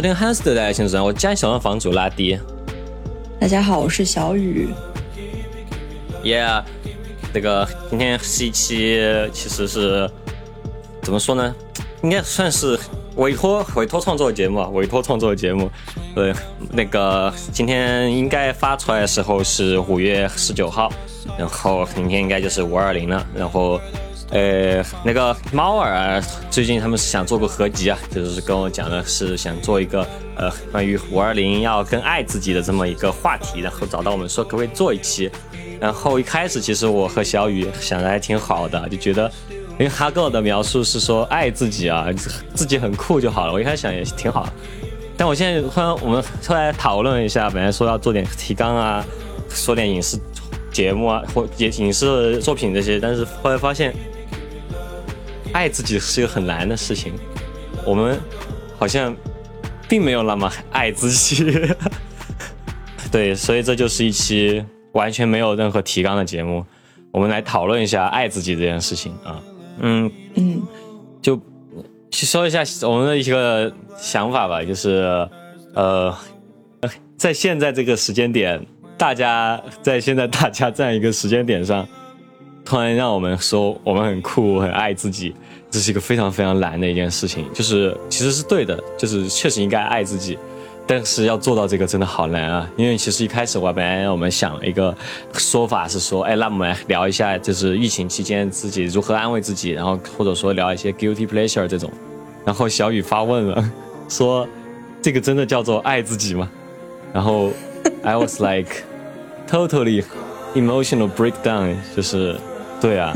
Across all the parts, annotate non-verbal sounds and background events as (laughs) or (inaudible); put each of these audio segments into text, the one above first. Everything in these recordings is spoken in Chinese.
迎收听汉斯的大家请主持人，我家小房房主拉低。大家好，我是小雨。Yeah，那个今天是一期，其实是怎么说呢？应该算是委托委托创作的节目啊，委托创作的节目。对，那个今天应该发出来的时候是五月十九号，然后明天应该就是五二零了。然后，呃，那个猫耳，最近他们是想做个合集啊，就是跟我讲的是想做一个呃关于五二零要更爱自己的这么一个话题，然后找到我们说可不可以做一期。然后一开始其实我和小雨想的还挺好的，就觉得因为哈哥的描述是说爱自己啊，自己很酷就好了。我一开始想也挺好，但我现在突然我们出来讨论一下，本来说要做点提纲啊，说点影视节目啊或也影视作品这些，但是后来发现爱自己是一个很难的事情，我们好像并没有那么爱自己。(laughs) 对，所以这就是一期。完全没有任何提纲的节目，我们来讨论一下爱自己这件事情啊。嗯嗯，就说一下我们的一个想法吧，就是呃，在现在这个时间点，大家在现在大家这样一个时间点上，突然让我们说我们很酷、很爱自己，这是一个非常非常难的一件事情。就是其实是对的，就是确实应该爱自己。但是要做到这个真的好难啊！因为其实一开始我本来我们想了一个说法是说，哎，那我们来聊一下，就是疫情期间自己如何安慰自己，然后或者说聊一些 guilty pleasure 这种。然后小雨发问了，说这个真的叫做爱自己吗？然后 I was like totally emotional breakdown，就是对啊，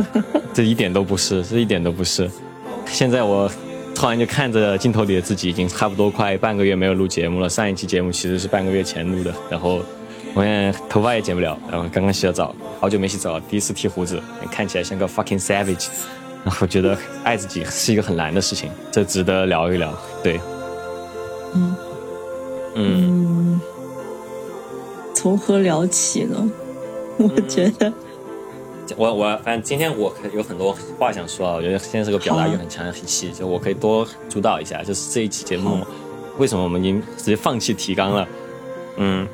这一点都不是，这一点都不是。现在我。突然就看着镜头里的自己，已经差不多快半个月没有录节目了。上一期节目其实是半个月前录的，然后我现在头发也剪不了，然后刚刚洗了澡，好久没洗澡，第一次剃胡子，看起来像个 fucking savage。然后觉得爱自己是一个很难的事情，这值得聊一聊。对，嗯嗯，从何聊起呢？(laughs) 我觉得。我我反正今天我有很多话想说啊，我觉得现在是个表达欲很强的一期，就我可以多主导一下。就是这一期节目，为什么我们已经直接放弃提纲了？嗯，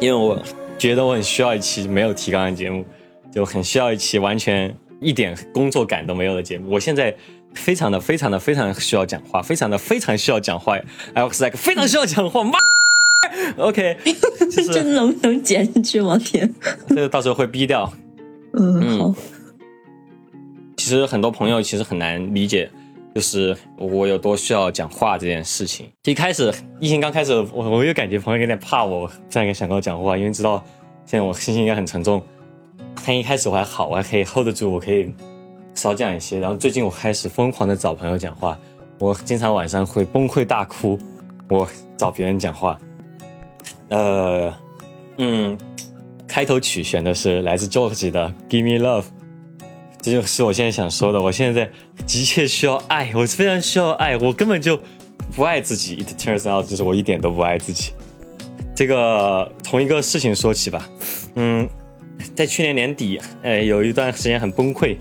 因为我觉得我很需要一期没有提纲的节目，就很需要一期完全一点工作感都没有的节目。我现在非常的非常的非常需要讲话，非常的非常需要讲话 like 非常需要讲话，妈，OK，(laughs) 这能不能剪进去吗？天，这个到时候会逼掉。嗯，好。其实很多朋友其实很难理解，就是我有多需要讲话这件事情。一开始疫情刚开始，我我又感觉朋友有点怕我这样想跟我讲话，因为知道现在我心情应该很沉重。但一开始我还好，我还可以 hold 得住，我可以少讲一些。然后最近我开始疯狂的找朋友讲话，我经常晚上会崩溃大哭，我找别人讲话。呃，嗯。开头曲选的是来自 George 的《Give Me Love》，这就是我现在想说的。我现在急切需要爱，我非常需要爱，我根本就不爱自己。It turns out，就是我一点都不爱自己。这个从一个事情说起吧，嗯，在去年年底，哎，有一段时间很崩溃，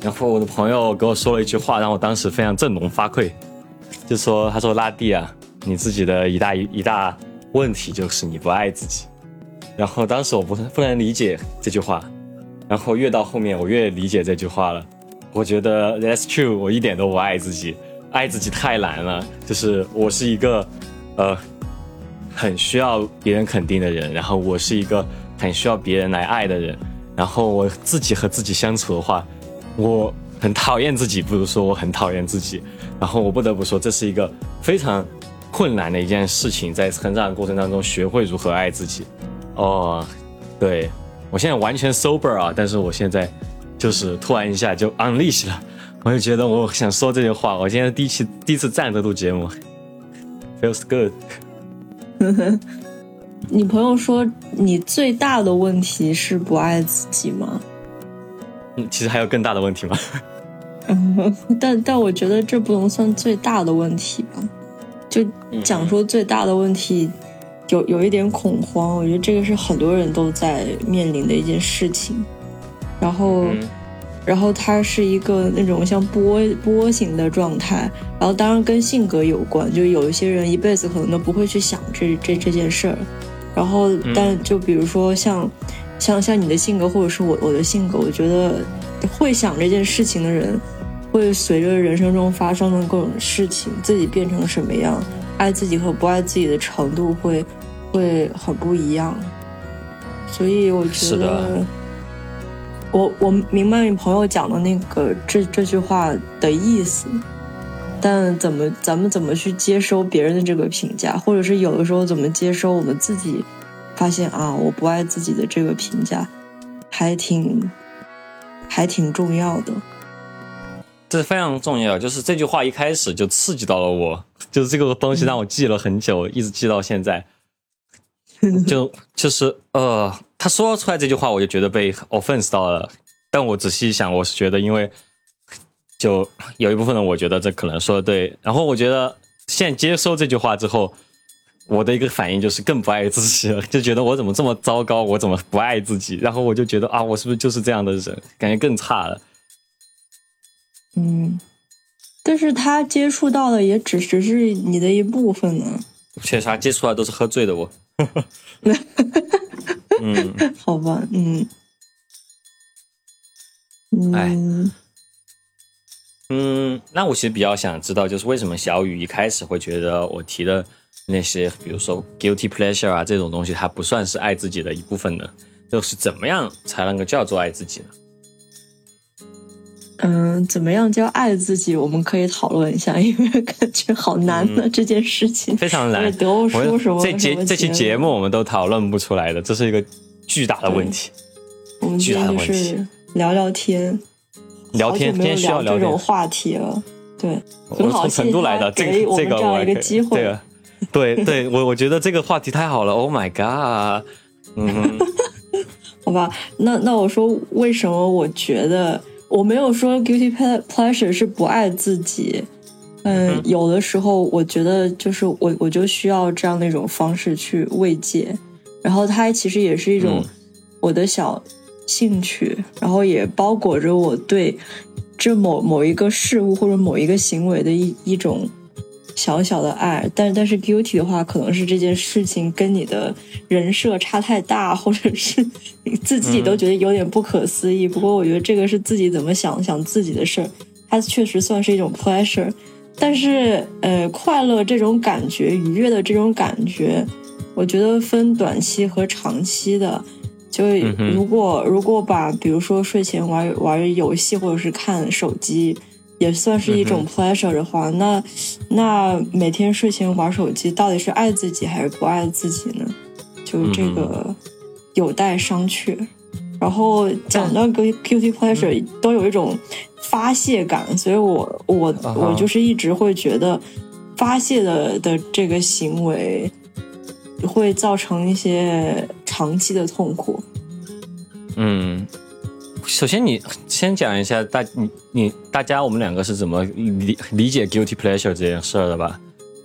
然后我的朋友给我说了一句话，让我当时非常振聋发聩，就说：“他说拉蒂啊，你自己的一大一大问题就是你不爱自己。”然后当时我不不能理解这句话，然后越到后面我越理解这句话了。我觉得 that's true，我一点都不爱自己，爱自己太难了。就是我是一个，呃，很需要别人肯定的人，然后我是一个很需要别人来爱的人。然后我自己和自己相处的话，我很讨厌自己，不如说我很讨厌自己。然后我不得不说，这是一个非常困难的一件事情，在成长过程当中学会如何爱自己。哦，对，我现在完全 sober 啊，但是我现在就是突然一下就 unleash 了，我就觉得我想说这句话。我现在第一期第一次站着录节目，feels good。(laughs) 你朋友说你最大的问题是不爱自己吗？嗯，其实还有更大的问题吗？(laughs) 嗯，但但我觉得这不能算最大的问题吧，就讲说最大的问题。有有一点恐慌，我觉得这个是很多人都在面临的一件事情。然后，然后它是一个那种像波波形的状态，然后当然跟性格有关，就有一些人一辈子可能都不会去想这这这件事儿，然后但就比如说像像像你的性格或者是我我的性格，我觉得会想这件事情的人，会随着人生中发生的各种事情，自己变成什么样，爱自己和不爱自己的程度会会很不一样，所以我觉得。我我明白你朋友讲的那个这这句话的意思，但怎么咱们怎么去接收别人的这个评价，或者是有的时候怎么接收我们自己发现啊我不爱自己的这个评价，还挺还挺重要的。这是非常重要，就是这句话一开始就刺激到了我，就是这个东西让我记了很久，一直记到现在。(laughs) 就就是呃，他说出来这句话，我就觉得被 offense 到了。但我仔细一想，我是觉得，因为就有一部分人，我觉得这可能说的对。然后我觉得现在接收这句话之后，我的一个反应就是更不爱自己了，就觉得我怎么这么糟糕，我怎么不爱自己？然后我就觉得啊，我是不是就是这样的人？感觉更差了。嗯，但是他接触到的也只只是你的一部分呢。确实，他接触到都是喝醉的我。嗯，(laughs) 好吧，嗯，哎，嗯，那我其实比较想知道，就是为什么小雨一开始会觉得我提的那些，比如说 guilty pleasure 啊这种东西，它不算是爱自己的一部分呢？就是怎么样才能够叫做爱自己呢？嗯，怎么样叫爱自己？我们可以讨论一下，(laughs) 因为感觉好难的这件事情，非常难。什么？这节这期节目我们都讨论不出来的，这是一个巨大的问题。我们今天就是聊聊天，聊天，天需要聊这种话题了。对，很好成都来的，这个这个我一个机会。(laughs) 对对，我我觉得这个话题太好了。Oh my god！嗯，(laughs) 好吧，那那我说为什么我觉得。我没有说 guilty pleasure 是不爱自己，嗯，有的时候我觉得就是我我就需要这样的一种方式去慰藉，然后它其实也是一种我的小兴趣，然后也包裹着我对这某某一个事物或者某一个行为的一一种。小小的爱，但但是 guilty 的话，可能是这件事情跟你的人设差太大，或者是你自己都觉得有点不可思议。不过我觉得这个是自己怎么想想自己的事儿，它确实算是一种 pleasure。但是呃，快乐这种感觉，愉悦的这种感觉，我觉得分短期和长期的。就如果如果把比如说睡前玩玩游戏，或者是看手机。也算是一种 pleasure 的话，那那每天睡前玩手机，到底是爱自己还是不爱自己呢？就这个有待商榷。然后讲到 guilty pleasure，都有一种发泄感，所以我我我就是一直会觉得发泄的的这个行为会造成一些长期的痛苦。嗯。首先，你先讲一下大你你大家我们两个是怎么理理解 guilty pleasure 这件事儿的吧？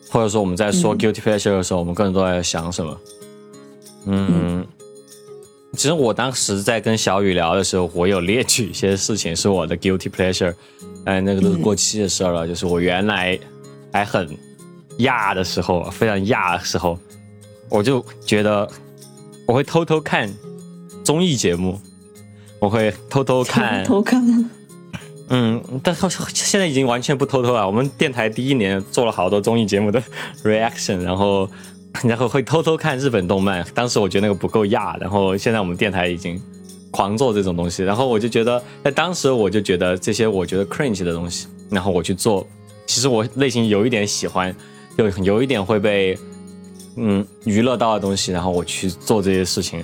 或者说我们在说 guilty pleasure 的时候，我们个人都在想什么？嗯，其实我当时在跟小雨聊的时候，我有列举一些事情是我的 guilty pleasure，哎，那个都是过期的事儿了。就是我原来还很亚的时候，非常亚的时候，我就觉得我会偷偷看综艺节目。我会偷偷看，偷看。(laughs) 嗯，但是现在已经完全不偷偷了。我们电台第一年做了好多综艺节目的 (laughs) reaction，然后然后会偷偷看日本动漫。当时我觉得那个不够亚，然后现在我们电台已经狂做这种东西。然后我就觉得，在当时我就觉得这些我觉得 cringe 的东西，然后我去做。其实我内心有一点喜欢，有有一点会被嗯娱乐到的东西，然后我去做这些事情。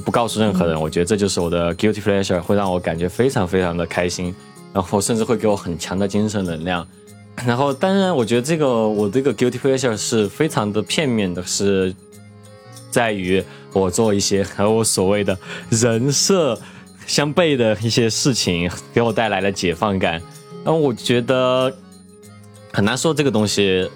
不告诉任何人，我觉得这就是我的 guilty pleasure，会让我感觉非常非常的开心，然后甚至会给我很强的精神能量。然后当然，我觉得这个我这个 guilty pleasure 是非常的片面的，是在于我做一些和我所谓的人设相悖的一些事情，给我带来了解放感。然后我觉得很难说这个东西。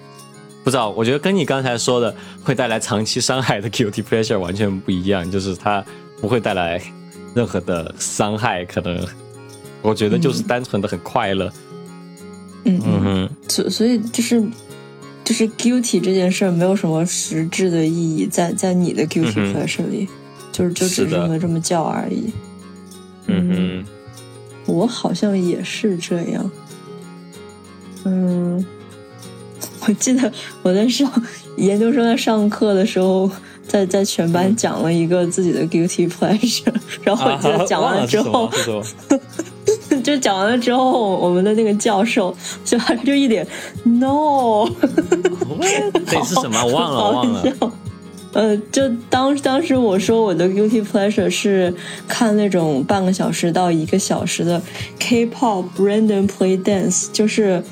不知道，我觉得跟你刚才说的会带来长期伤害的 (laughs) guilty pleasure 完全不一样，就是它不会带来任何的伤害，可能我觉得就是单纯的很快乐。嗯嗯。哼，所所以就是就是 guilty 这件事儿没有什么实质的意义，在在你的 guilty pleasure 里，就是就只是是的这么这么叫而已。嗯哼，我好像也是这样。嗯，我记得我在上研究生在上课的时候，在在全班嗯讲了一个自己的 guilty pleasure，(laughs) 然后我记得讲完了之后，(laughs) 就讲完了之后，我们的那个教授就他就一脸 no，对，是什么？(laughs) 我忘了，我忘了。好笑。呃，就当当时我说我的 guilty pleasure 是看那种半个小时到一个小时的 K-pop random play dance，就是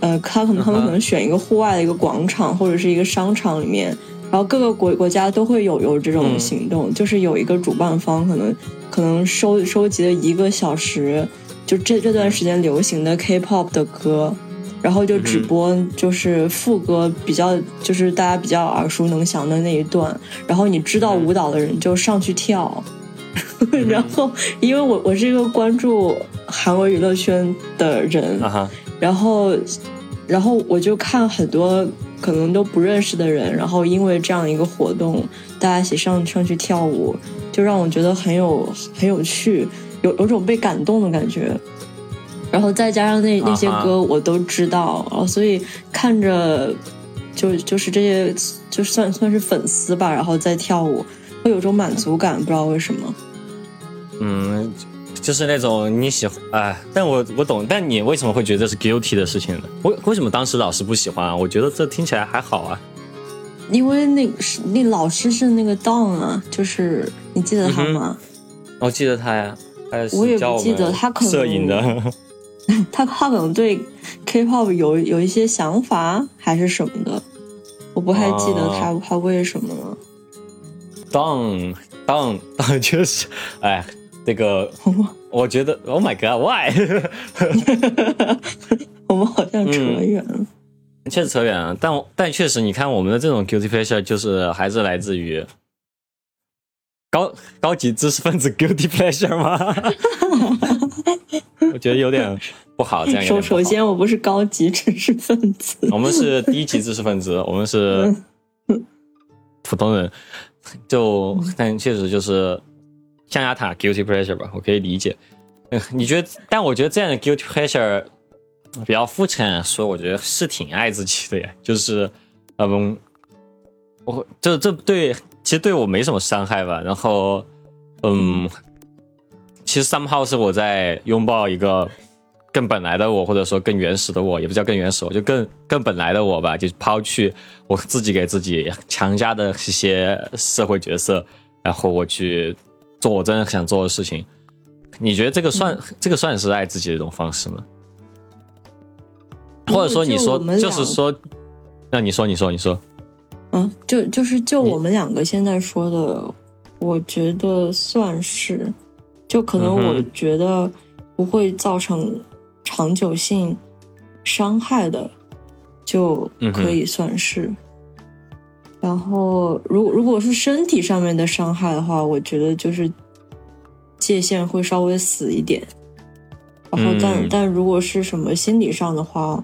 呃，他可能他们可能选一个户外的一个广场或者是一个商场里面，然后各个国国家都会有有这种嗯。行动，就是有一个主办方可能可能收收集了一个小时，就这这段时间流行的 K-pop 的歌。然后就只播就是副歌比较就是大家比较耳熟能详的那一段，然后你知道嗯舞蹈的人就上去跳，(laughs) 然后因为我我是一个关注韩国娱乐圈的人，然后然后我就看很多可能都不认识的人，然后因为这样一个活动，大家一起上上去跳舞，就让我觉得很有很有趣，有有种被感动的感觉。然后再加上那那些歌我都知道，然后所以看着就就是这些就算算是粉丝吧，然后再跳舞会有种满足感，不知道为什么。嗯，就是那种你喜欢，哎，但我我懂，但你为什么会觉得是 guilty 的事情呢？为为什么当时老师不喜欢啊？我觉得这听起来还好啊。因为那是那老师是那个 Don 啊，就是你记得他吗？我记得他呀，他我也不记得他可能摄影的。(laughs) 他他可能对 K-pop 有有一些想法还是什么的，我不太记得他、他为什么了。Don Don Don，就是，哎，这个，我觉得，Oh my God，Why？(laughs) 我们好像扯远了。确实扯远了，但但确实，你看我们的这种 guilty pleasure，就是还是来自于高高级知识分子 guilty pleasure 吗？(laughs) 我觉得有点不好，这样有首首先，我不是高级知识分子，我们是低级知识分子，我们是普通人，就但确实就是象牙塔 guilty pleasure 吧，我可以理解。嗯，你觉得？但我觉得这样的 guilty pleasure 比较肤浅，说我觉得是挺爱自己的呀，就是嗯，我这这对其实对我没什么伤害吧。然后嗯，其实 somehow 是我在拥抱一个更本来的我，或者说更原始的我，也不叫更原始，我就更更本来的我吧，就抛去我自己给自己强加的一些社会角色，然后我去做我真的想做的事情。你觉得这个算、这个算是爱自己的一种方式吗？或者说你说就是说，那你说你说你说，嗯，就就是就我们两个现在说的，我觉得算是，就可能我觉得不会造成长久性伤害的，就嗯可以算是。然后，如如果是身体上面的伤害的话，我觉得就是界限会稍微死一点。然后但，嗯但如果是什么心理上的话，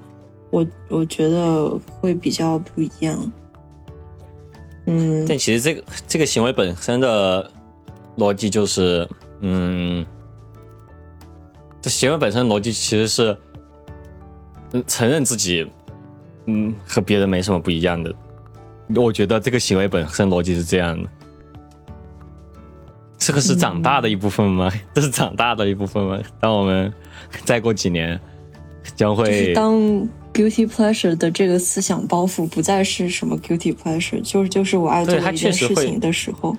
我我觉得会比较不一样。嗯，但其实这个这个行为本身的逻辑就是，嗯，这行为本身逻辑其实是，嗯，承认自己，嗯，和别人没什么不一样的。我觉得这个行为本身逻辑是这样的。这个是长大的一部分吗？(laughs) 这是长大的一部分吗？当我们再过几年将就是会当 guilty pleasure 的这个思想包袱不再是什么 guilty pleasure，就是就是我爱做一件事情的时候，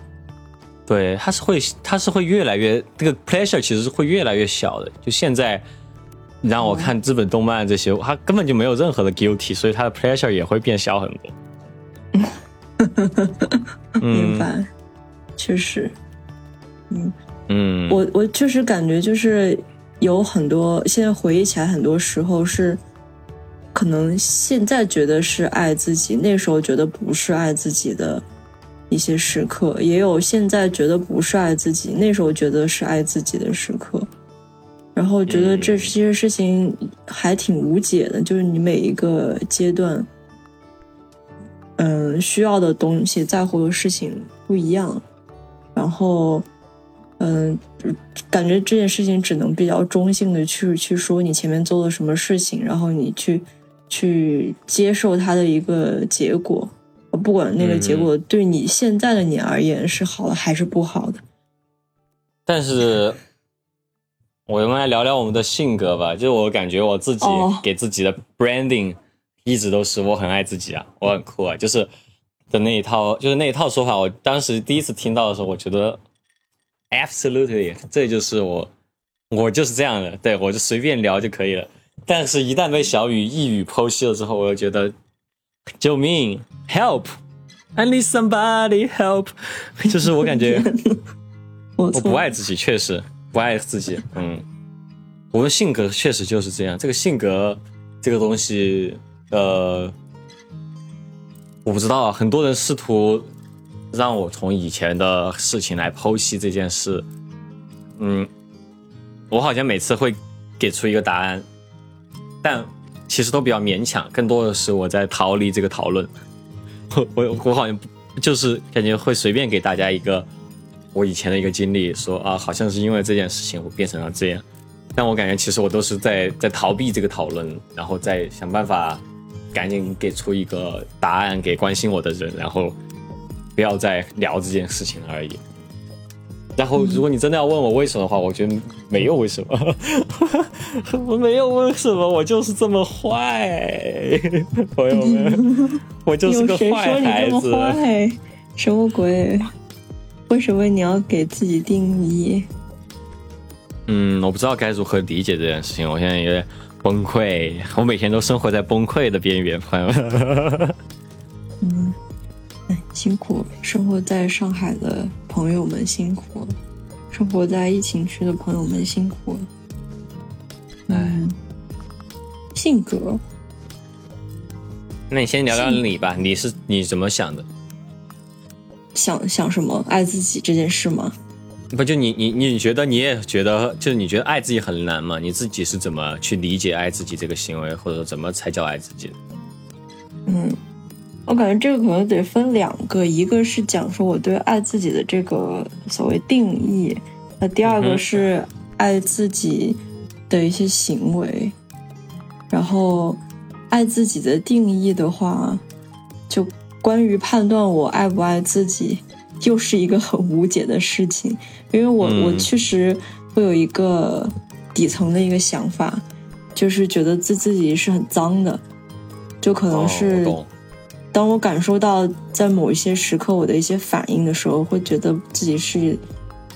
对，它是会，它是会越来越，这个 pleasure 其实是会越来越小的。就现在，你让我看日本动漫这些，它根本就没有任何的 guilty，所以它的 pleasure 也会变小很多。(laughs) 嗯明白？确实，嗯，我我确实感觉就是有很多，现在回忆起来，很多时候是可能现在觉得是爱自己，那时候觉得不是爱自己的一些时刻，也有现在觉得不是爱自己，那时候觉得是爱自己的时刻。然后觉得这些事情还挺无解的，就是你每一个阶段，嗯，需要的东西、在乎的事情不一样，然后，嗯，感觉这件事情只能比较中性的去去说你前面做了什么事情，然后你去去接受它的一个结果，不管那个结果对你现在的你而言是好的还是不好的，但是。我们来聊聊我们的性格吧。就是我感觉我自己给自己的 branding 一直都是我很爱自己啊，我很酷啊，就是的那一套，就是那一套说法。我当时第一次听到的时候，我觉得 absolutely，这就是我，我就是这样的，对我就随便聊就可以了。但是，一旦被小雨一语剖析了之后，我又觉得救命，help，I need somebody help，(laughs) 就是我感觉 (laughs) 我不爱自己，确实。不爱自己，嗯，我的性格确实就是这样。这个性格，这个东西，呃，我不知道。很多人试图让我从以前的事情来剖析这件事，嗯，我好像每次会给出一个答案，但其实都比较勉强。更多的是我在逃离这个讨论。(laughs) 我我我好像就是感觉会随便给大家一个。我以前的一个经历，说啊，好像是因为这件事情我变成了这样，但我感觉其实我都是在在逃避这个讨论，然后再想办法赶紧给出一个答案给关心我的人，然后不要再聊这件事情而已。然后如果你真的要问我为什么的话，我觉得没有为什么，(laughs) 我没有为什么，我就是这么坏，朋友们，我就是个坏孩子，什么鬼？为什么你要给自己定义？嗯，我不知道该如何理解这件事情。我现在有点崩溃，我每天都生活在崩溃的边缘，朋友们。嗯，哎，辛苦生活在上海的朋友们辛苦了，生活在疫情区的朋友们辛苦了。嗯，性格。那你先聊聊你吧，你是你怎么想的？想想什么爱自己这件事吗？不就你你你觉得你也觉得就是你觉得爱自己很难吗？你自己是怎么去理解爱自己这个行为，或者说怎么才叫爱自己？嗯，我感觉这个可能得分两个，一个是讲说我对爱自己的这个所谓定义，那第二个是爱自己的一些行为。然后爱自己的定义的话，就。关于判断我爱不爱自己，又是一个很无解的事情，(laughs) 因为我我确实会有一个底层的一个想法，就是觉得自自己是很脏的，就可能是当我感受到在某一些时刻我的一些反应的时候，会觉得自己是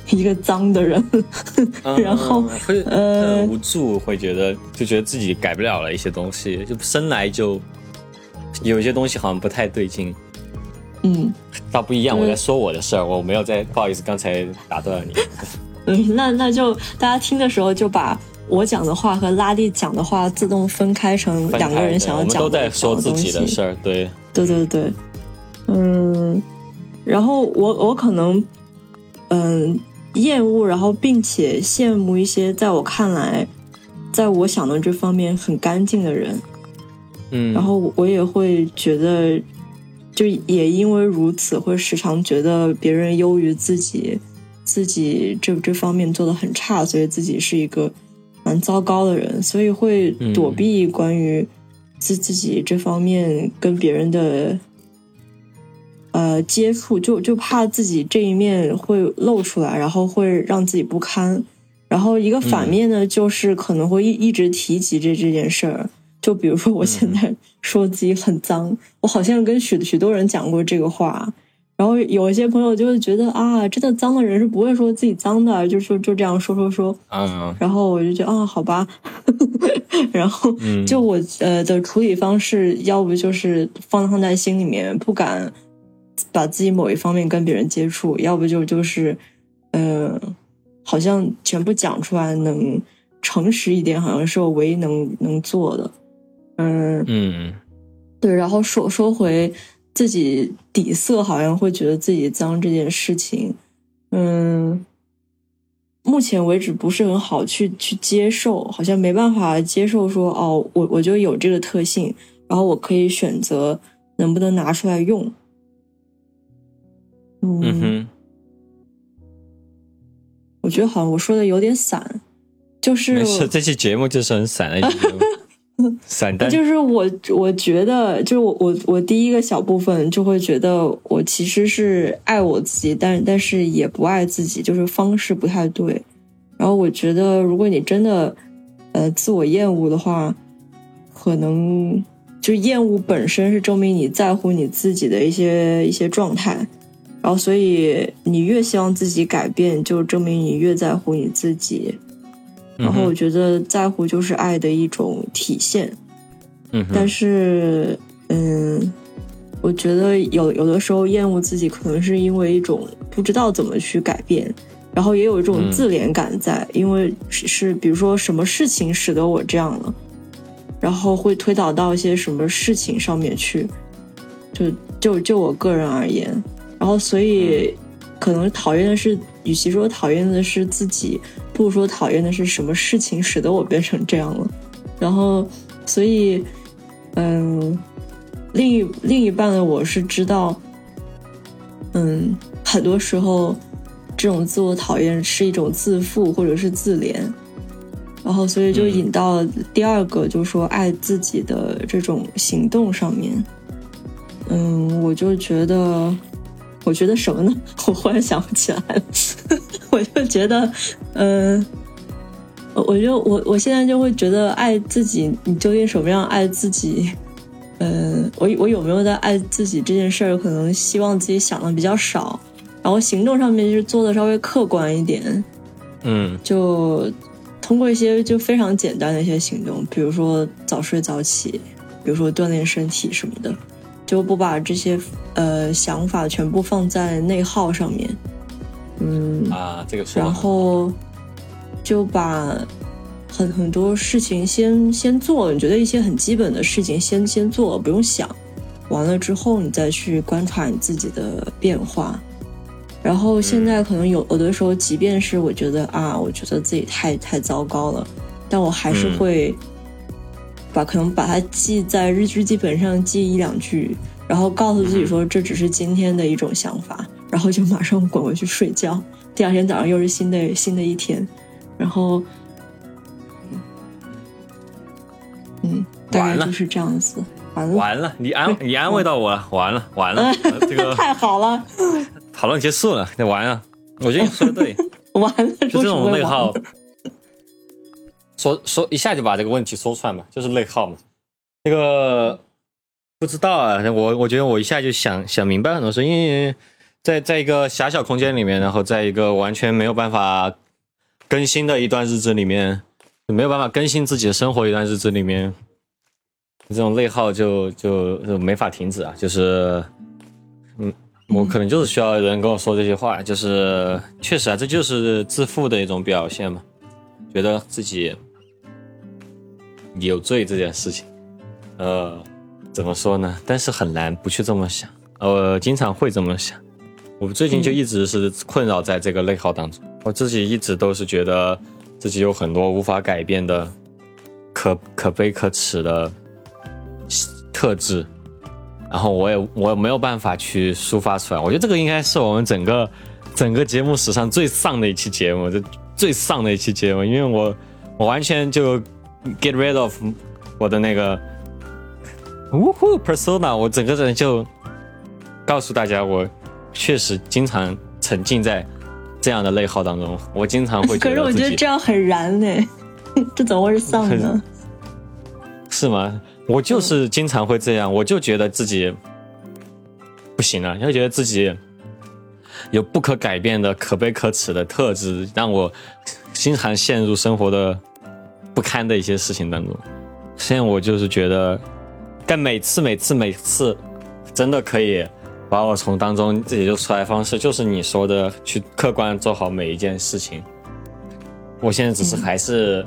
一个脏的人，(laughs) 然后会呃无助，会觉得就觉得自己改不了了一些东西，就生来就。有一些东西好像不太对劲，嗯，倒不一样。我在说我的事儿，我没有在，不好意思，刚才打断了你。(laughs) 嗯，那那就大家听的时候就把我讲的话和拉力讲的话自动分开成两个人想要讲的都在说自己的事儿，对，对对对，嗯，然后我我可能嗯厌恶，然后并且羡慕一些在我看来，在我想的这方面很干净的人。嗯，然后我也会觉得，就也因为如此，会时常觉得别人优于自己，自己这这方面做的很差，所以自己是一个蛮糟糕的人，所以会躲避关于自自己这方面跟别人的呃接触，就就怕自己这一面会露出来，然后会让自己不堪。然后一个反面呢，就是可能会一一直提及这这件事儿。就比如说，我现在说自己很脏，我好像跟许许多人讲过这个话，然后有一些朋友就会觉得啊，真的脏的人是不会说自己脏的，就说就这样说说说，嗯，然后我就觉得啊，好吧，(laughs) 然后就我呃的处理方式，要不就是放放在心里面，不敢把自己某一方面跟别人接触，要不就就是呃，好像全部讲出来，能诚实一点，好像是我唯一能能做的。嗯。嗯，对，然后说说回自己底色，好像会觉得自己脏这件事情，嗯，目前为止不是很好去去接受，好像没办法接受说哦，我我就有这个特性，然后我可以选择能不能拿出来用。嗯哼，我觉得好像我说的有点散，就是没事，这期节目就是很散的一期节目，散弹。就是我我觉得，就是我我我第一个小部分就会觉得我其实是爱我自己，但但是也不爱自己，就是方式不太对。然后我觉得，如果你真的呃自我厌恶的话，可能就厌恶本身是证明你在乎你自己的一些一些状态。然后，所以你越希望自己改变，就证明你越在乎你自己。然后，我觉得在乎就是爱的一种体现。嗯，但是，嗯，我觉得有有的时候厌恶自己，可能是因为一种不知道怎么去改变，然后也有一种自怜感在，因为是比如说什么事情使得我这样了，然后会推导到一些什么事情上面去。就就就我个人而言。然后，所以可能讨厌的是，与其说讨厌的是自己，不如说讨厌的是什么事情使得我变成这样了。然后，所以，嗯，另一另一半的我是知道，嗯，很多时候这种自我讨厌是一种自负或者是自怜。然后，所以就引到第二个，就是说爱自己的这种行动上面。嗯，我就觉得。我觉得什么呢？(laughs) 我忽然想不起来了。(laughs) 我就觉得，嗯，我就我我现在就会觉得爱自己，你究竟什么样爱自己？嗯，我我有没有在爱自己这件事儿？可能希望自己想的比较少，然后行动上面就是做的稍微客观一点。嗯，就通过一些就非常简单的一些行动，比如说早睡早起，比如说锻炼身体什么的。就不把这些呃想法全部放在内耗上面，嗯啊，这个然后就把很很多事情先先做，你觉得一些很基本的事情先先做，不用想，完了之后你再去观察你自己的变化。然后现在可能有有的时候，即便是我觉得啊，我觉得自己太太糟糕了，但我还是会。把可能把它记在日日记本上记一两句，然后告诉自己说这只是今天的一种想法，然后就马上滚回去睡觉。第二天早上又是新的新的一天，然后，嗯，大概就是这样子。完了，完了，你安你安慰到我了。完了，完了，(laughs) 这个太好了，讨论结束了，那完了。我觉得你说的对，(laughs) 完了，就这种内耗。说说一下就把这个问题说出来嘛，就是内耗嘛。那个不知道啊，我我觉得我一下就想想明白很多事，因为在在一个狭小空间里面，然后在一个完全没有办法更新的一段日子里面，没有办法更新自己的生活一段日子里面，这种内耗就就就没法停止啊。就是，嗯，我可能就是需要人跟我说这些话，就是确实啊，这就是自负的一种表现嘛，觉得自己。有罪这件事情，呃，怎么说呢？但是很难不去这么想，呃，经常会这么想。我最近就一直是困扰在这个内耗当中。我自己一直都是觉得自己有很多无法改变的、可可悲可耻的特质，然后我也我也没有办法去抒发出来。我觉得这个应该是我们整个整个节目史上最丧的一期节目，就最丧的一期节目，因为我我完全就。Get rid of 我的那个呜呼 persona，我整个人就告诉大家，我确实经常沉浸在这样的内耗当中。我经常会，(laughs) 可是我觉得这样很燃呢，(laughs) 这怎么会是丧呢？(laughs) 是吗？我就是经常会这样，我就觉得自己不行了，就觉得自己有不可改变的可悲可耻的特质，让我经常陷入生活的。不堪的一些事情当中，现在我就是觉得，但每次每次每次，真的可以把我从当中解救出来方式，就是你说的去客观做好每一件事情。我现在只是还是，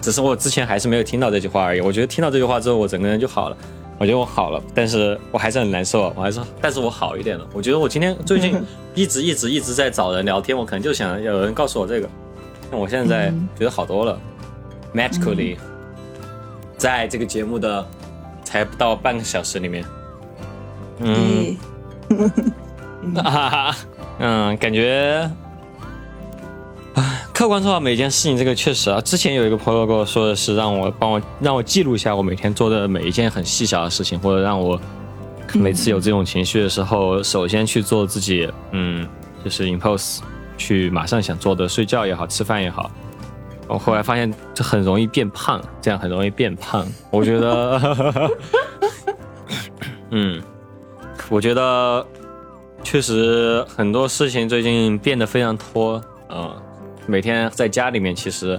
只是我之前还是没有听到这句话而已。我觉得听到这句话之后，我整个人就好了。我觉得我好了，但是我还是很难受。我还是，但是我好一点了。我觉得我今天最近 (laughs) 一直一直一直在找人聊天，我可能就想有人告诉我这个。但我现在觉得好多了，magically，在这个节目的才不到半个小时里面，嗯，哈哈，嗯，感觉，唉，客观说，每件事情这个确实啊，之前有一个朋友跟我说的是，让我帮我让我记录一下我每天做的每一件很细小的事情，或者让我每次有这种情绪的时候，首先去做自己，嗯，就是 impose。去马上想做的，睡觉也好，吃饭也好，我后来发现这很容易变胖，这样很容易变胖。我觉得，(laughs) 嗯，我觉得确实很多事情最近变得非常拖，嗯，每天在家里面，其实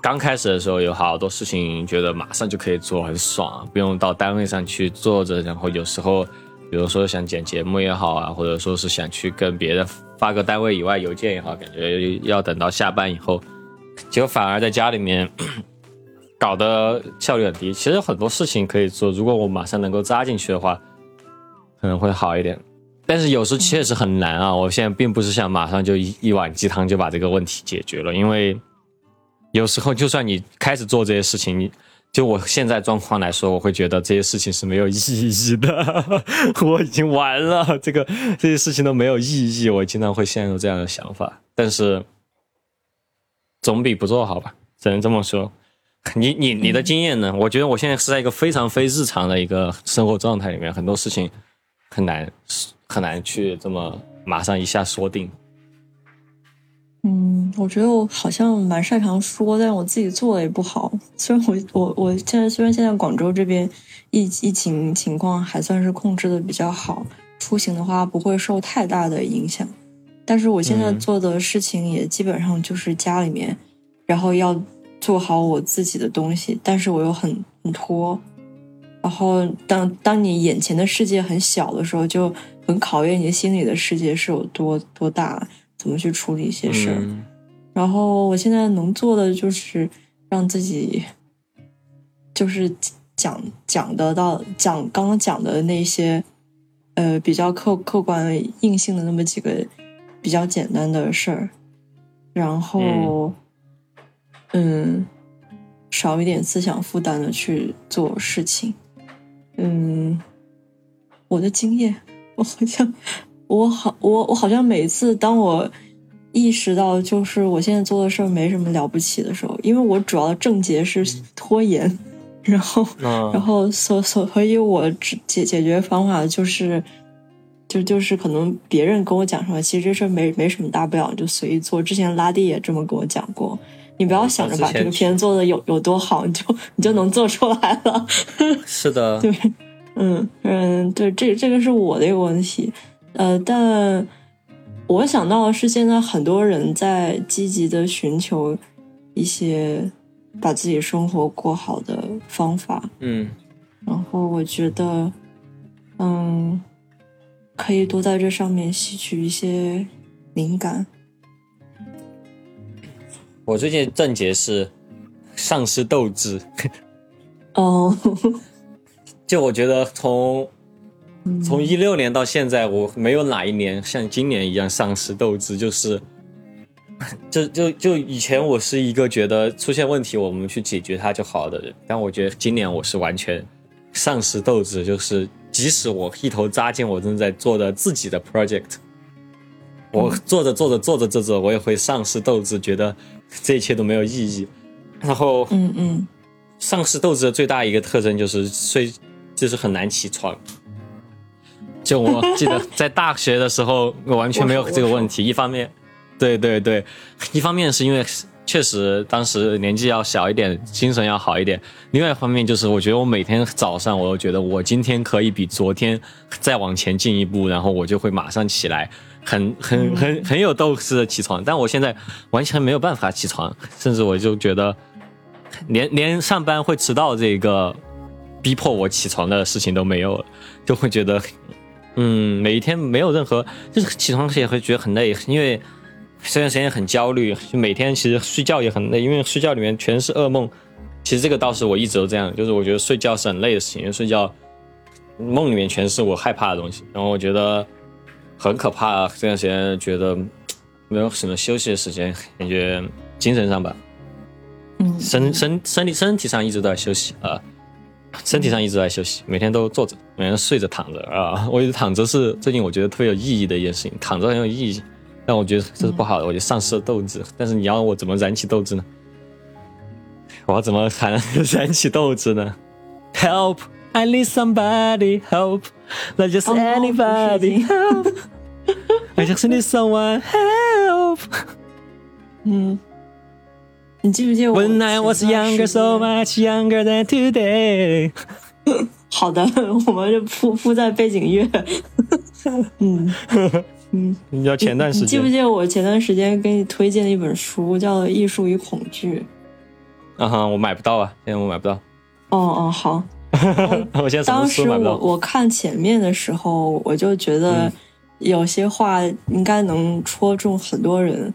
刚开始的时候有好多事情，觉得马上就可以做，很爽，不用到单位上去坐着，然后有时候。比如说想剪节目也好啊，或者说是想去跟别人发个单位以外邮件也好，感觉要等到下班以后，结果反而在家里面 (clears throat) 搞得效率很低。其实很多事情可以做，如果我马上能够扎进去的话，可能会好一点。但是有时确实很难啊！我现在并不是想马上就一一碗鸡汤就把这个问题解决了，因为有时候就算你开始做这些事情，你。就我现在状况来说，我会觉得这些事情是没有意义的。(laughs) 我已经完了，这个这些事情都没有意义，我经常会陷入这样的想法。但是总比不做好吧，只能这么说。你你你的经验呢？我觉得我现在是在一个非常非日常的一个生活状态里面，很多事情很难很难去这么马上一下说定。嗯，我觉得我好像蛮擅长说，但我自己做的也不好。虽然我我我现在虽然现在广州这边疫疫情情况还算是控制的比较好，出行的话不会受太大的影响，但是我现在做的事情也基本上就是家里面，然后要做好我自己的东西，但是我又很很拖。然后当当你眼前的世界很小的时候，就很考验你心里的世界是有多多大。怎么去处理一些事儿？然后我现在能做的就是让自己，就是讲讲得到讲刚刚讲的那些，呃，比较客客观硬性的那么几个比较简单的事儿，然后嗯，少一点思想负担的去做事情。嗯，我的经验，我好像。我好，我我好像每次当我意识到就是我现在做的事儿没什么了不起的时候，因为我主要的症结是拖延，然后然后所所所以，我解解决方法就是就就是可能别人跟我讲什么，其实这事儿没没什么大不了，就随意做。之前拉蒂也这么跟我讲过，你不要想着把这个片做的有有多好，你就你就能做出来了。(laughs) 是的，对，嗯嗯，对，这这个是我的一个问题。呃，但我想到的是，现在很多人在积极的寻求一些把自己生活过好的方法。嗯，然后我觉得，嗯，可以多在这上面吸取一些灵感。我最近症结是丧失斗志。哦，(laughs) 就我觉得从。从一六年到现在，我没有哪一年像今年一样丧失斗志。就是，(laughs) 就就就以前我是一个觉得出现问题我们去解决它就好的人，但我觉得今年我是完全丧失斗志。就是即使我一头扎进我正在做的自己的 project，我做着做着做着做着，我也会丧失斗志，觉得这一切都没有意义。然后，嗯嗯，丧失斗志的最大一个特征就是睡，就是很难起床。就我记得在大学的时候，我完全没有这个问题。一方面，对对对，一方面是因为确实当时年纪要小一点，精神要好一点。另外一方面就是，我觉得我每天早上，我都觉得我今天可以比昨天再往前进一步，然后我就会马上起来，很很很很有斗志的起床。但我现在完全没有办法起床，甚至我就觉得连连上班会迟到这个逼迫我起床的事情都没有了，就会觉得。嗯，每一天没有任何，就是起床时也会觉得很累，因为这段时间很焦虑，就每天其实睡觉也很累，因为睡觉里面全是噩梦。其实这个倒是我一直都这样，就是我觉得睡觉是很累的事情，因为睡觉梦里面全是我害怕的东西，然后我觉得很可怕。这段时间觉得没有什么休息的时间，感觉精神上吧，嗯身身身体身体上一直都在休息啊，身体上一直在休息，每天都坐着，每天睡着躺着啊。我觉得躺着是最近我觉得特别有意义的一件事情，躺着很有意义，但我觉得这是不好的，我就丧失了斗志。但是你要我怎么燃起斗志呢？我要怎么才能燃起斗志呢？Help! I need somebody help, not just anybody help. I just need someone help. 嗯，你记不记得我 When I was younger, so much younger than today. 好的，我们就铺铺在背景乐。嗯嗯，你要前段时你记不记得我前段时间给你推荐的一本书，叫《艺术与恐惧》？啊哈，我买不到啊，现在我买不到。哦哦，好。(laughs) 我现在当时？我我看前面的时候，我就觉得嗯有些话应该能戳中很多人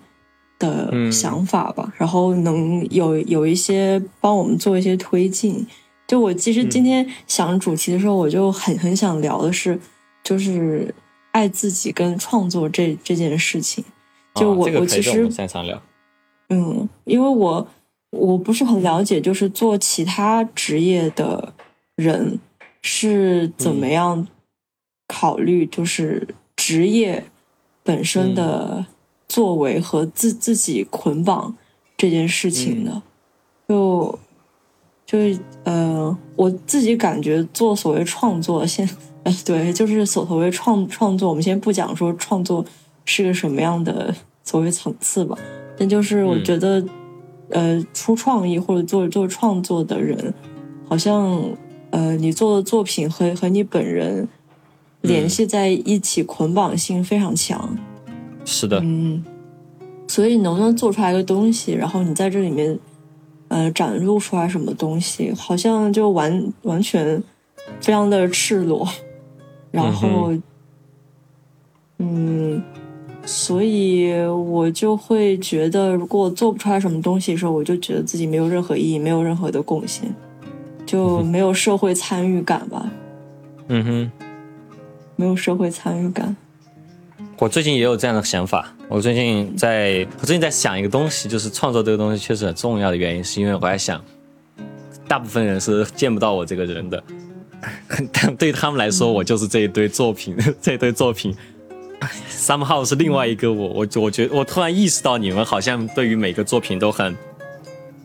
的嗯想法吧，然后能有有一些帮我们做一些推进。就我其实嗯今天想主题的时候，我就很很想聊的是，就是爱自己跟创作这这件事情。就我、啊这个我其实擅长聊。嗯，因为我我不是很了解，就是做其他职业的人是怎么样考虑，就是职业本身的作为和自自己捆绑这件事情的。就就呃，我自己感觉做所谓创作，先呃对，就是所所谓创创作，我们先不讲说创作是个什么样的所谓层次吧，但就是我嗯。觉得，呃，出创意或者做做创作的人，好像呃，你做的作品和和你本人联系在一起，捆绑性非常强。是的，嗯，所以能不能做出来一个东西，然后你在这里面，呃，展露出来什么东西，好像就完完全非常的赤裸，然后，嗯，所以我就会觉得，如果我做不出来什么东西的时候，我就觉得自己没有任何意义，没有任何的贡献，就没有社会参与感吧，嗯哼。没有社会参与感。我最近也有这样的想法。我最近在，我最近在想一个东西，就是创作这个东西确实很重要的原因，是因为我在想，大部分人是见不到我这个人的，(laughs) 但对他们来说，我就是这一堆作品，(laughs) 这一堆作品。(laughs) somehow 是另外一个我，我我觉得我突然意识到你们好像对于每个作品都很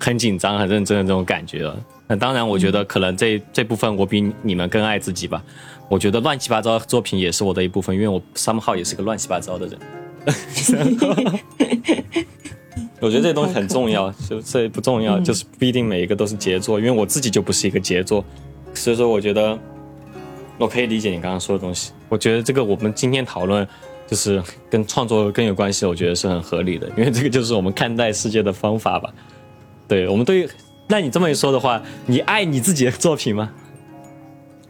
很紧张、很认真的这种感觉了。那当然，我觉得可能这这部分我比你们更爱自己吧。我觉得乱七八糟的作品也是我的一部分，因为我 somehow 也是个乱七八糟的人。我觉得这东西很重要，就这不重要，就是不一定每一个都是杰作，因为我自己就不是一个杰作，所以说我觉得我可以理解你刚刚说的东西。我觉得这个我们今天讨论就是跟创作更有关系，我觉得是很合理的，(laughs) 因为这个就是我们看待世界的方法吧。对我们对于，那你这么一说的话，你爱你自己的作品吗？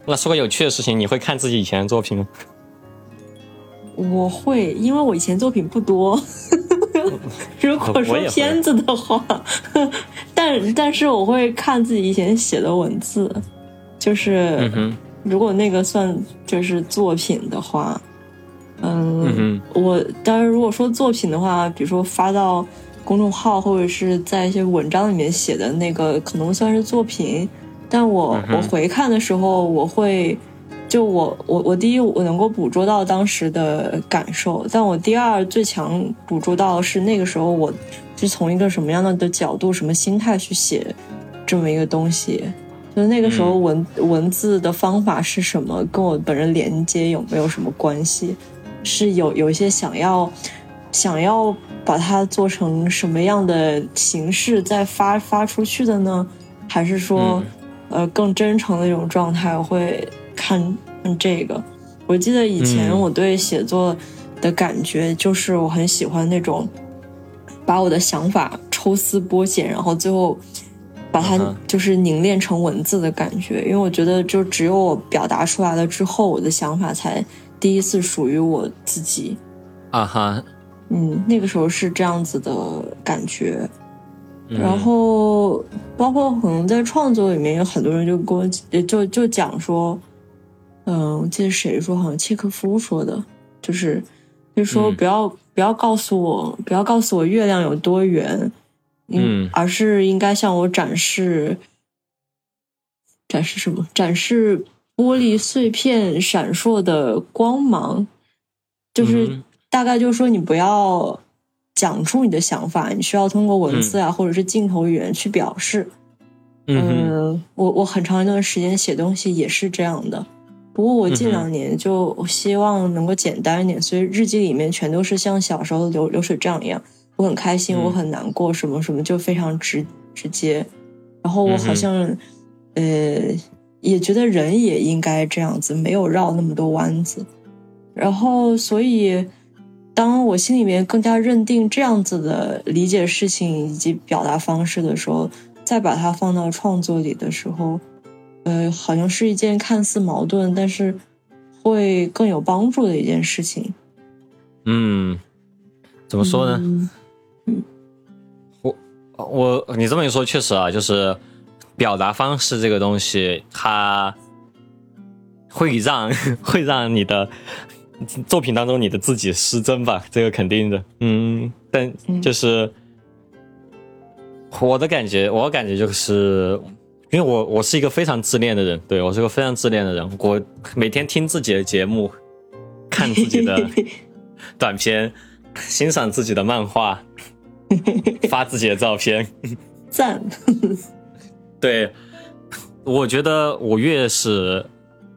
那说个有趣的事情，你会看自己以前的作品吗？我会，因为我以前作品不多。(laughs) 如果说片子的话，但但是我会看自己以前写的文字，就是、嗯，如果那个算就是作品的话，嗯，嗯我当然如果说作品的话，比如说发到公众号或者是在一些文章里面写的那个，可能算是作品。但我、嗯我回看的时候，我会就我我我第一我能够捕捉到当时的感受，但我第二最强捕捉到的是那个时候我是从一个什么样的的角度、什么心态去写这么一个东西。就是那个时候文、文字的方法是什么，跟我本人连接有没有什么关系？是有有一些想要想要把它做成什么样的形式再发发出去的呢？还是说，呃，更真诚的一种状态？我会看看这个。我记得以前嗯我对写作的感觉就是我很喜欢那种把我的想法抽丝剥茧，然后最后把它就是凝练成文字的感觉。因为我觉得，就只有我表达出来了之后，我的想法才第一次属于我自己。啊哈，嗯，那个时候是这样子的感觉。嗯然后包括可能在创作里面，有很多人就跟我就就讲说，嗯，我记得谁说，好像契诃夫说的，就是就说不要、不要告诉我不要告诉我月亮有多圆，嗯而是应该向我展示展示什么？展示玻璃碎片闪烁的光芒，就是嗯大概就是说你不要讲出你的想法，你需要通过文字啊、或者是镜头语言去表示。嗯我我很长一段时间写东西也是这样的，不过我近两年就希望能够简单一点，所以日记里面全都是像小时候的流流水账一样，我很开心，嗯我很难过，什么什么就非常直直接。然后我好像、呃也觉得人也应该这样子，没有绕那么多弯子。然后所以当我心里面更加认定这样子的理解事情以及表达方式的时候，再把它放到创作里的时候，呃，好像是一件看似矛盾，但是会更有帮助的一件事情。嗯，怎么说呢？嗯我你这么一说，确实啊，就是表达方式这个东西，它会让 (laughs) 会让你的作品当中你的自己失真吧，这个肯定的。嗯，但就是我的感觉，我感觉就是。因为我我是一个非常自恋的人，对我是个非常自恋的人。我每天听自己的节目，看自己的 (laughs) 短片，欣赏自己的漫画，(laughs) 发自己的照片。赞，(laughs) 对，我觉得我越是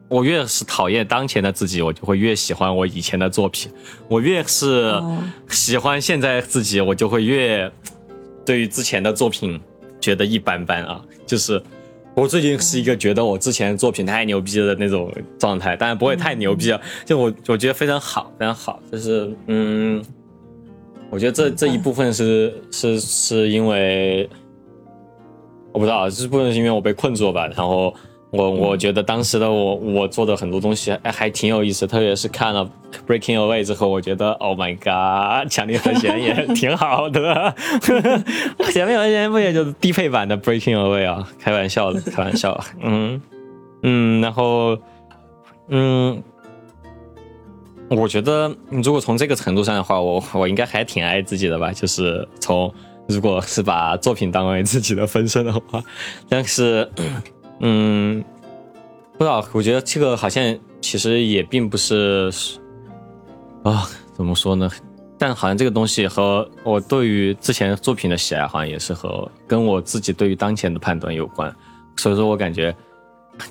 我越是讨厌当前的自己，我就会越喜欢我以前的作品；我越是哦喜欢现在自己，我就会越对于之前的作品觉得一般般啊。就是我最近是一个觉得我之前的作品太牛逼的那种状态，当然不会太牛逼啊，就我我觉得非常好，非常好，就是嗯。我觉得这这一部分是是是因为我不知道，这部分是因为我被困住了吧。然后我我觉得当时的我我做的很多东西还还挺有意思，特别是看了 Breaking Away 之后，我觉得 Oh my God，强力和弦也挺好的。(laughs) 强力和弦不也就是低配版的 Breaking Away 啊？开玩笑的，开玩笑。嗯嗯，然后嗯。我觉得，如果从这个程度上的话，我我应该还挺爱自己的吧。就是从如果是把作品当为自己的分身的话，但是，(coughs) 嗯，不知道，我觉得这个好像其实也并不是啊，怎么说呢？但好像这个东西和我对于之前作品的喜爱，好像也是和跟我自己对于当前的判断有关。所以说我感觉。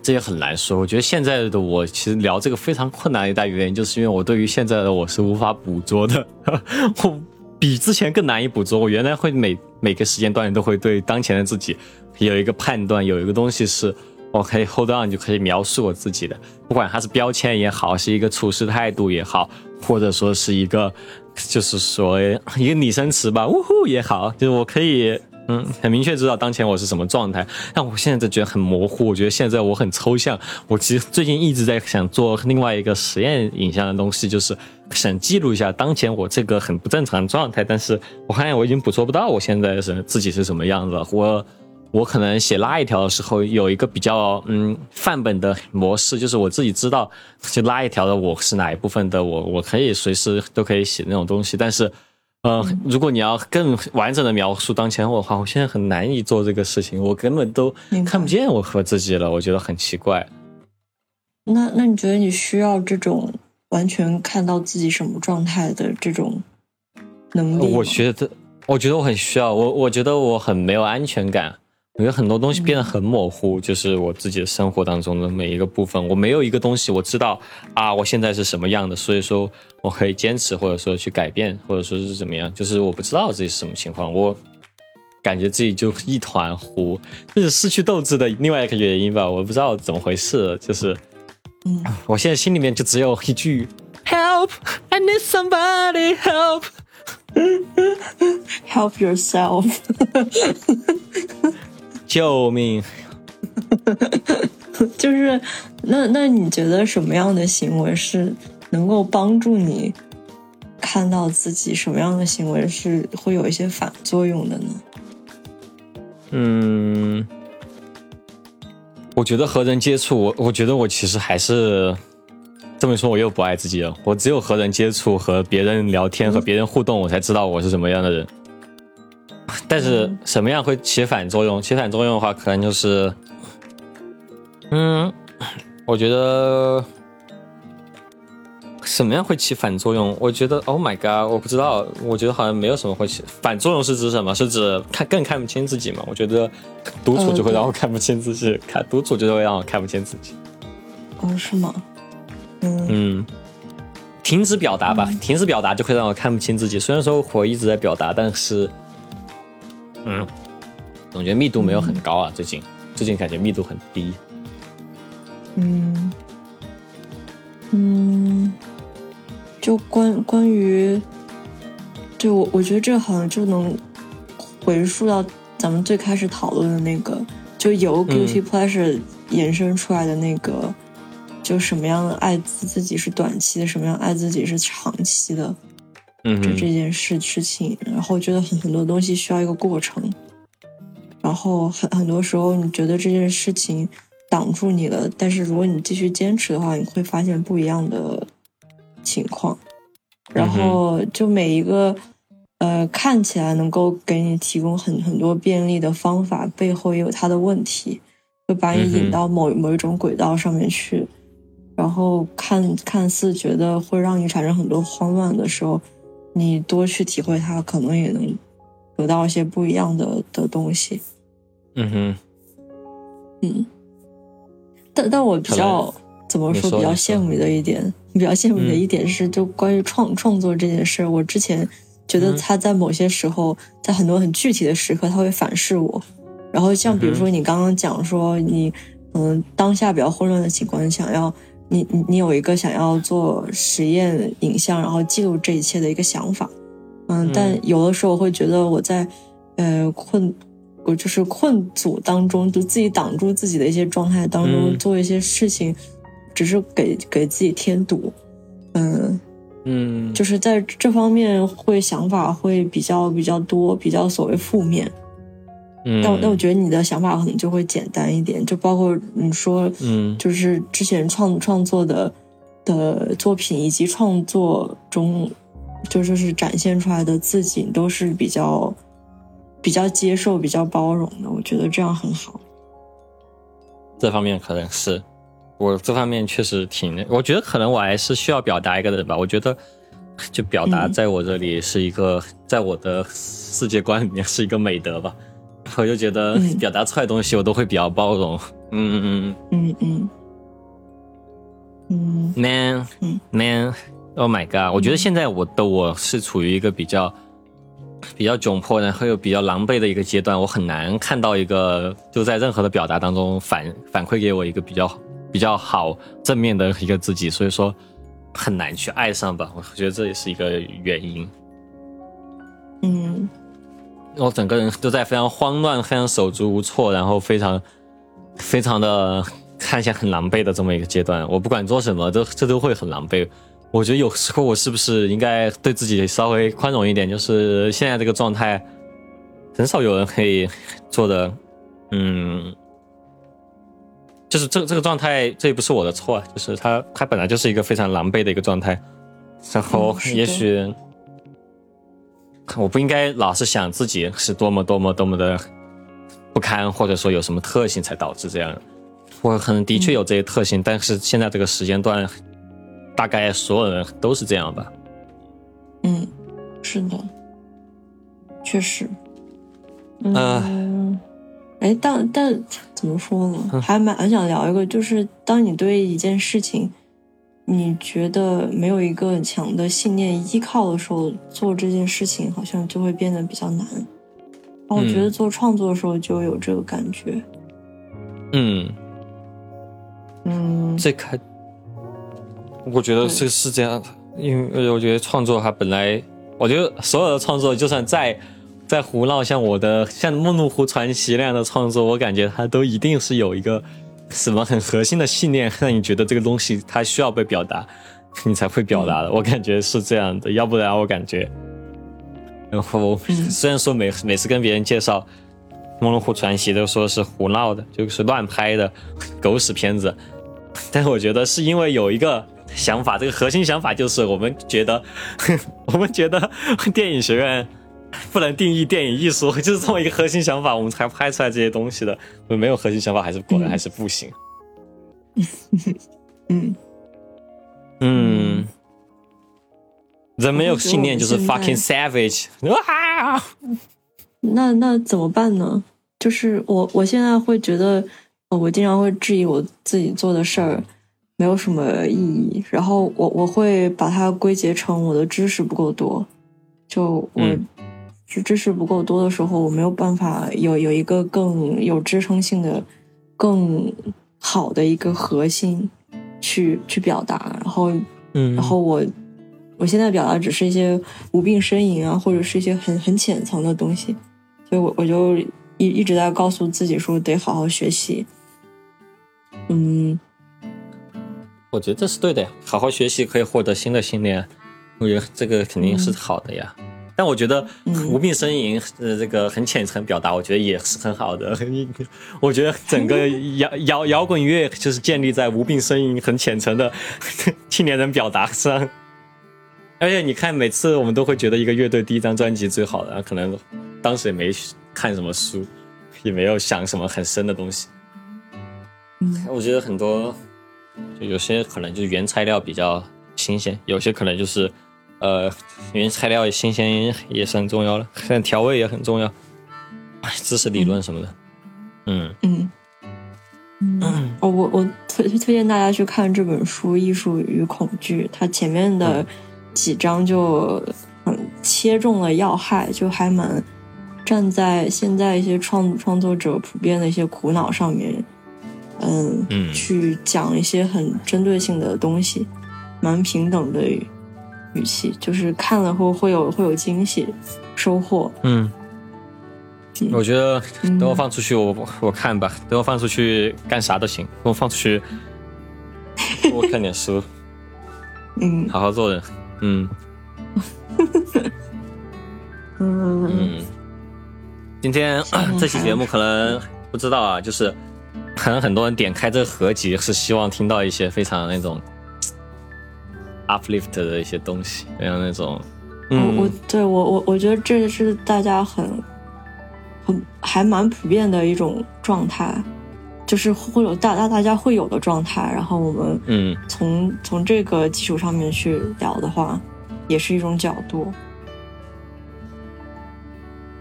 这也很难说。我觉得现在的我其实聊这个非常困难的一大原因，就是因为我对于现在的我是无法捕捉的，(laughs) 我比之前更难以捕捉。我原来会每每个时间段都会对当前的自己有一个判断，有一个东西是我可以 hold on 就可以描述我自己的，不管它是标签也好，是一个处事态度也好，或者说是一个就是说 (laughs) 一个拟声词吧，呜呼也好，就是我可以。嗯，很明确知道当前我是什么状态，但我现在就觉得很模糊。我觉得现在我很抽象。我其实最近一直在想做另外一个实验影像的东西，就是想记录一下当前我这个很不正常的状态。但是我发现我已经捕捉不到我现在是自己是什么样子。我我可能写拉一条的时候有一个比较嗯范本的模式，就是我自己知道就拉一条的我是哪一部分的我，我可以随时都可以写那种东西，但是。呃，如果你要更完整的描述当前我的话，我现在很难以做这个事情，我根本都看不见我和自己了，我觉得很奇怪。那那你觉得你需要这种完全看到自己什么状态的这种能力？我觉得，我觉得我很需要，我我觉得我很没有安全感。我觉得很多东西变得很模糊，就是我自己的生活当中的每一个部分，我没有一个东西我知道啊，我现在是什么样的，所以说我可以坚持或者说去改变，或者说是怎么样，就是我不知道自己是什么情况，我感觉自己就一团糊，这是失去斗志的另外一个原因吧，我不知道怎么回事，就是，嗯，(laughs) 我现在心里面就只有一句 (laughs) Help, I need somebody help. (laughs) Help yourself 救命！(laughs) 就是那那你觉得什么样的行为是能够帮助你看到自己？什么样的行为是会有一些反作用的呢？嗯，我觉得和人接触，我我觉得我其实还是这么一说，我又不爱自己了。我只有和人接触、和别人聊天、和别人互动，我才知道我是什么样的人。但是什么样会起反作用？起反作用的话，可能就是，嗯，我觉得什么样会起反作用？我觉得，Oh my god，我不知道。我觉得好像没有什么会起反作用，是指什么？是指看更看不清自己嘛？我觉得独处就会让我看不清自己，看独处就会让我看不清自己。哦，是吗？嗯，停止表达吧，停止表达就会让我看不清自己。虽然说我一直在表达，但是，嗯，总觉得密度没有很高啊。最近，最近感觉密度很低。嗯，嗯，就关关于，就我我觉得这好像就能回溯到咱们最开始讨论的那个，就由 guilty pleasure 延伸出来的那个。就什么样的爱自自己是短期的，什么样爱自己是长期的，嗯，就这件事事情，然后觉得很很多东西需要一个过程，然后很很多时候你觉得这件事情挡住你了，但是如果你继续坚持的话，你会发现不一样的情况，然后就每一个呃看起来能够给你提供很很多便利的方法，背后也有它的问题，会把你引到某某一种轨道上面去。然后看看似觉得会让你产生很多慌乱的时候，你多去体会它，可能也能得到一些不一样的的东西。嗯哼，嗯。但但我比较怎么说比较羡慕的一点，比较羡慕的一点是，就关于创创作这件事，我之前觉得他在某些时候，在很多很具体的时刻，他会反噬我。然后像比如说你刚刚讲说你嗯当下比较混乱的情况，你想要。你你你有一个想要做实验影像，然后记录这一切的一个想法，嗯，但有的时候会觉得我在，呃困，我就是困阻当中，就自己挡住自己的一些状态当中做一些事情，只是给给自己添堵，嗯嗯，就是在这方面会想法会比较比较多，比较所谓负面。但但我觉得你的想法可能就会简单一点，就包括你说，嗯，就是之前创创作的的作品，以及创作中，就就是展现出来的自己，都是比较比较接受、比较包容的。我觉得这样很好。这方面可能是我这方面确实挺，我觉得可能我还是需要表达一个人吧。我觉得就表达在我这里是一个，在我的世界观里面是一个美德吧。我就觉得表达出来的东西，我都会比较包容。嗯嗯嗯嗯嗯 Man Man，Oh my God！我觉得现在我的我是处于一个比较比较窘迫，然后又比较狼狈的一个阶段。我很难看到一个就在任何的表达当中反反馈给我一个比较比较好正面的一个自己，所以说很难去爱上吧。我觉得这也是一个原因。嗯。我整个人都在非常慌乱、非常手足无措，然后非常、非常的看起来很狼狈的这么一个阶段。我不管做什么，都这都会很狼狈。我觉得有时候我是不是应该对自己稍微宽容一点？就是现在这个状态，很少有人可以做的，嗯，就是这这个状态，这也不是我的错，就是他他本来就是一个非常狼狈的一个状态，然后也许。我不应该老是想自己是多么多么多么的不堪，或者说有什么特性才导致这样。我可能的确有这些特性，但是现在这个时间段，大概所有人都是这样吧。嗯，是的，确实。嗯，哎，但但怎么说呢？还蛮想聊一个，就是当你对一件事情。你觉得没有一个强的信念依靠的时候，做这件事情好像就会变得比较难。我觉得做创作的时候就有这个感觉。嗯嗯，这开，我觉得是是这样的，因为我觉得创作它本来，我觉得所有的创作，就算再再胡闹，像我的像《梦露湖传奇》那样的创作，我感觉它都一定是有一个。什么很核心的信念让你觉得这个东西它需要被表达，(laughs) 你才会表达的？我感觉是这样的，要不然我感觉，然后虽然说每每次跟别人介绍《梦龙湖传奇》都说是胡闹的，就是乱拍的狗屎片子，但是我觉得是因为有一个想法，这个核心想法就是我们觉得，(laughs) 我们觉得电影学院不能定义电影艺术，(laughs) 就是这么一个核心想法，我们才拍出来这些东西的。没有核心想法，还是果然还是不行。(laughs) 嗯嗯，人没有信念就是 fucking savage 啊！那那怎么办呢？就是我我现在会觉得，我经常会质疑我自己做的事儿没有什么意义，然后我我会把它归结成我的知识不够多。就我是知识不够多的时候，我没有办法有有一个更有支撑性的、更好的一个核心去去表达。然后，嗯，然后我我现在表达只是一些无病呻吟啊，或者是一些很很浅层的东西。所以，我我就一一直在告诉自己说，得好好学习。嗯，我觉得这是对的呀，好好学习可以获得新的信念，我觉得这个肯定是好的呀。但我觉得无病呻吟，呃，这个很浅层表达，我觉得也是很好的。(laughs) 我觉得整个摇摇摇滚乐就是建立在无病呻吟、很浅层的青年人表达上。(laughs) 而且你看，每次我们都会觉得一个乐队第一张专辑最好的，可能当时也没看什么书，也没有想什么很深的东西。嗯，我觉得很多，就有些可能就是原材料比较新鲜，有些可能就是呃原材料新鲜也是很重要的，像调味也很重要，知识理论什么的。嗯。嗯。嗯，哦，我我推推荐大家去看这本书《艺术与恐惧》，它前面的。几章就很切中了要害，就还蛮站在现在一些创创作者普遍的一些苦恼上面，嗯嗯，去讲一些很针对性的东西，蛮平等的语气，就是看了后会有会有惊喜收获。嗯，我觉得等我放出去，我 (laughs) 我看吧，等我放出去干啥都行，等我放出去 (laughs) 多看点书，嗯，好好做人。嗯，(laughs) 嗯嗯，今天 (clears throat) 这期节目可能不知道啊，就是可能很多人点开这个合集是希望听到一些非常那种 uplift 的一些东西，像那种，我我对我我我觉得这是大家很很还蛮普遍的一种状态。就是会有大大大家会有的状态，然后我们嗯从从这个基础上面去聊的话，也是一种角度。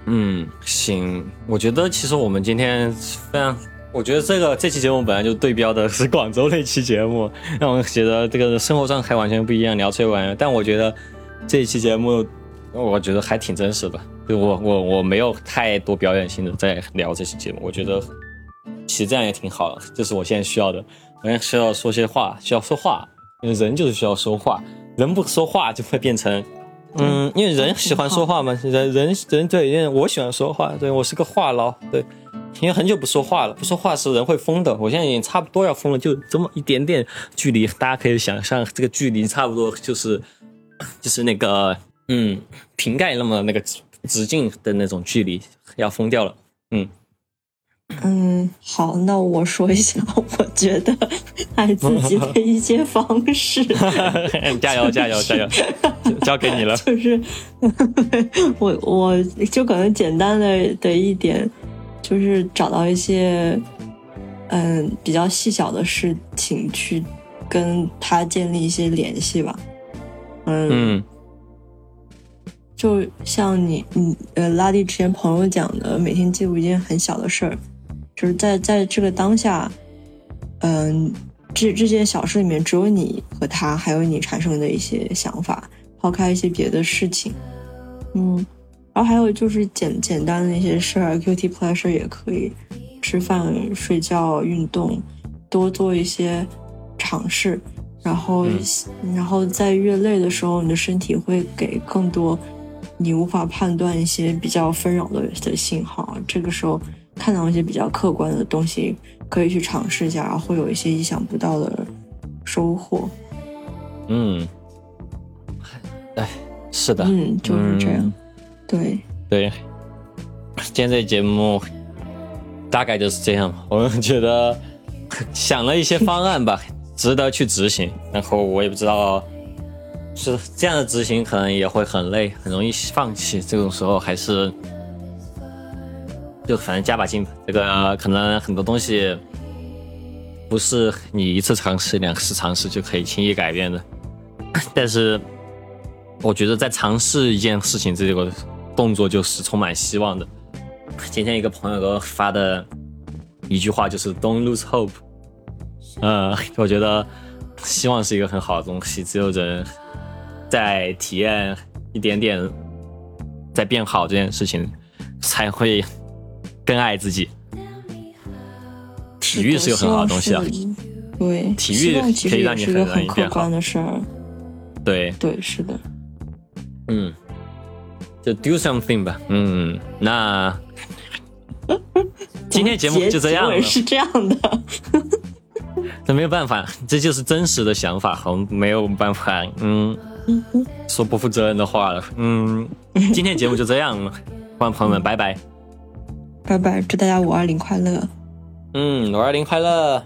嗯，行，我觉得其实我们今天非常，我觉得这个这期节目本来就对标的是广州那期节目，让我觉得这个生活状态完全不一样，聊这玩意儿。但我觉得这期节目，我觉得还挺真实的，就我我我没有太多表演性的在聊这期节目，我觉得。其实这样也挺好的，这是我现在需要的。我现在需要说些话，需要说话，因为人就是需要说话，人不说话就会变成，嗯，因为人喜欢说话嘛，人人人对，因为我喜欢说话，对我是个话痨，对，因为很久不说话了，不说话时人会疯的。我现在已经差不多要疯了，就这么一点点距离，大家可以想象，这个距离差不多就是 (laughs) 就是那个嗯瓶盖那么那个直径的那种距离，要疯掉了，嗯。嗯，好，那我说一下，我觉得爱自己的一些方式。(laughs) 加油，加油，加油！(laughs) 交给你了。就是我，我就可能简单的的一点，就是找到一些嗯比较细小的事情去跟他建立一些联系吧。嗯。就像你，你呃，拉蒂之前朋友讲的，每天记录一件很小的事儿。就是在在这个当下，嗯，这这件小事里面，只有你和他，还有你产生的一些想法，抛开一些别的事情，嗯，然后还有就是简简单的一些事儿，Q T pleasure 也可以，吃饭、睡觉、运动，多做一些尝试，然后然后在越累的时候，你的身体会给更多你无法判断一些比较纷扰的的信号，这个时候。看到一些比较客观的东西，可以去尝试一下，然后会有一些意想不到的收获。嗯，哎，是的，嗯，就是这样。对对，今天这节目大概就是这样。(laughs) 我们觉得想了一些方案吧，(laughs) 值得去执行。然后我也不知道，是这样的执行可能也会很累，很容易放弃。这种时候还是就反正加把劲吧。这个可能很多东西不是你一次尝试、两次尝试就可以轻易改变的。但是我觉得在尝试一件事情这个动作就是充满希望的。今天一个朋友给我发的一句话就是 “Don't lose hope”。(laughs) 呃，我觉得希望是一个很好的东西，只有人在体验一点点在变好这件事情，才会更爱自己。体育是个很好的东西啊，对，体育可以让你很很客观的事儿。对对，是的。嗯，就 do something 吧。嗯，那 (laughs) 今天节目就这样了。是这样的。(laughs) 那没有办法，这就是真实的想法，我们没有办法，嗯，说不负责任的话了。嗯，今天节目就这样了，观众朋友们，拜拜，拜拜，祝大家五二零快乐。嗯，五二零快乐。